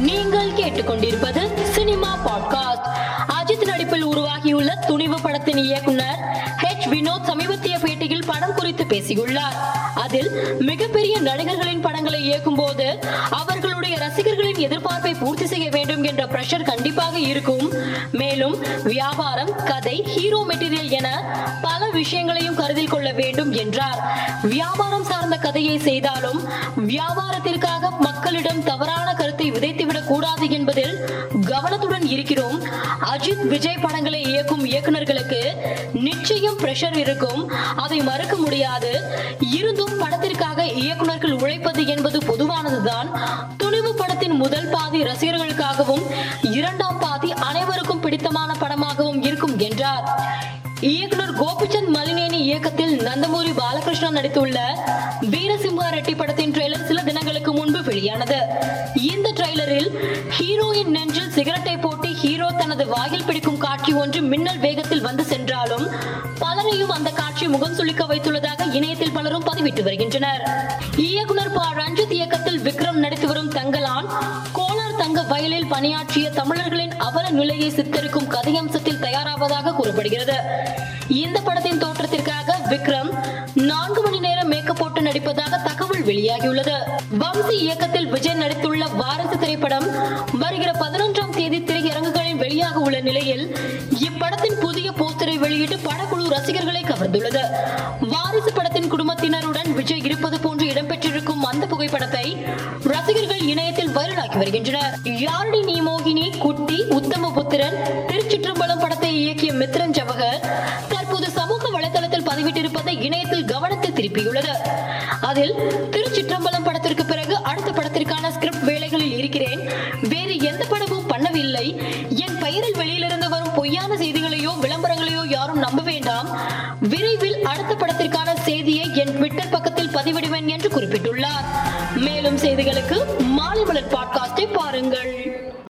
நீங்கள் கேட்டுக்கொண்டிருப்பது cinema podcast. Ajith நடிப்பில் உருவாகியுள்ள துணிவு படத்தின் இயக்குனர் ஹெச் வினோத் சமீபத்திய பேட்டியில் படம் குறித்து பேசியுள்ளார். அதில் மிகப்பெரிய நடிகர்களின் படங்களை இயக்கும் போது அவர்களுடைய ரசிகர்களின் எதிர்பார்ப்பை பூர்த்தி செய்ய வேண்டும் என்ற பிரஷர் கண்டிப்பாக இருக்கும். மேலும் வியாபாரம் கதை ஹீரோ மெட்டீரியல் என பல விஷயங்களையும் கருத்தில் கொள்ள வேண்டும் என்றார். வியாபாரம் சார்ந்த கதையை செய்தாலும் வியாபாரத்திற்காக மக்களிடம் தவறான கருத்தை விதைத்து கூடாது என்பதில் கவனத்துடன் இருக்கிறோம். அஜித் விஜய் படங்களை இயக்கும் இயக்குநர்களுக்கு நிச்சயம் பிரஷர் இருக்கும். அதை மறுக்க முடியாது. இருந்தும் படத்திற்காக இயக்குநர்கள் உழைப்பது என்பது பொதுவானதுதான். துணிவு படத்தின் முதல் பாதி ரசிகர்களுக்காகவும் இரண்டாம் பாதி அனைவருக்கும் பிடித்தமான படமாகவும் இருக்கும் என்றார். இயக்குனர் கோபிச்சந்த் மலினேனி இயக்கத்தில் நந்தமூரி பாலகிருஷ்ணன் நடித்துள்ள வீரசிம்ஹா ரெட்டி படத்தில் ட்ரெய்லரில் ஹீரோயின் நெஞ்சில் சிகரெட்டை போட்டு ஹீரோ தனது வாயில் பிடிக்கும் காட்சி ஒன்று மின்னல் வேகத்தில் வந்து சென்றாலும் பலரையும் அந்த காட்சி முகம் சுளிக்க வைத்துள்ளதாக இணையத்தில் பலரும் பதிவிட்டு வருகின்றனர். இயக்குனர் ப. ரஞ்சித் இயக்கத்தில் விக்ரம் நடித்து வரும் தங்கலான் கோலார் தங்க வயலில் பணியாற்றிய தமிழர்களின் அவல நிலையை சித்தரிக்கும் கதையம்சத்தில் தயாராவதாக கூறப்படுகிறது. இந்த படத்தின் தோற்றத்திற்காக விக்ரம் நான்கு மணி நேரம் மேக்கப் போட்டு நடிப்பதாக வெளியாகியுள்ளது. வம்சி இயக்கத்தில் விஜய் நடித்துள்ள வாரிசு திரைப்படம் வருகிற பதினொன்றாம் தேதி திரையரங்குகளில் வெளியாக உள்ள நிலையில் இப்படத்தின் புதிய போஸ்டரை வெளியிட்டு படக்குழு ரசிகர்களை கவர்ந்துள்ளது. வாரிசு படத்தின் குடும்பத்தினருடன் விஜய் இருப்பது போன்று இடம்பெற்றிருக்கும் அந்த புகைப்படத்தை ரசிகர்கள் இணையத்தில் வைரலாக்கி வருகின்றனர். யாரடி நீ மோகினி குட்டி உத்தம புத்திரன் திருச்சிற்றம்பலம் படத்தை இயக்கிய மித்ரன் ஜவஹர் தற்போது சமூக வலைதளத்தில் பதிவிட்டிருப்பதை இணையத்தில் கவனத்தை திருப்பியுள்ளது. அதில் திருச்சிற்றம்பலம் படத்திற்கு பிறகு அடுத்த படத்திற்கான ஸ்கிரிப்ட் வேலைகளில் இருக்கிறேன். வேறு எந்த படமும் பண்ணவில்லை. என் பெயரில் வெளியிலிருந்து வரும் பொய்யான செய்திகளையோ விளம்பரங்களையோ யாரும் நம்ப வேண்டாம். விரைவில் அடுத்த படத்திற்கான செய்தியை என் ட்விட்டர் பக்கத்தில் பதிவிடுவேன் என்று குறிப்பிட்டுள்ளார். மேலும் செய்திகளுக்கு மாலை மலர் பாட்காஸ்டை பாருங்கள்.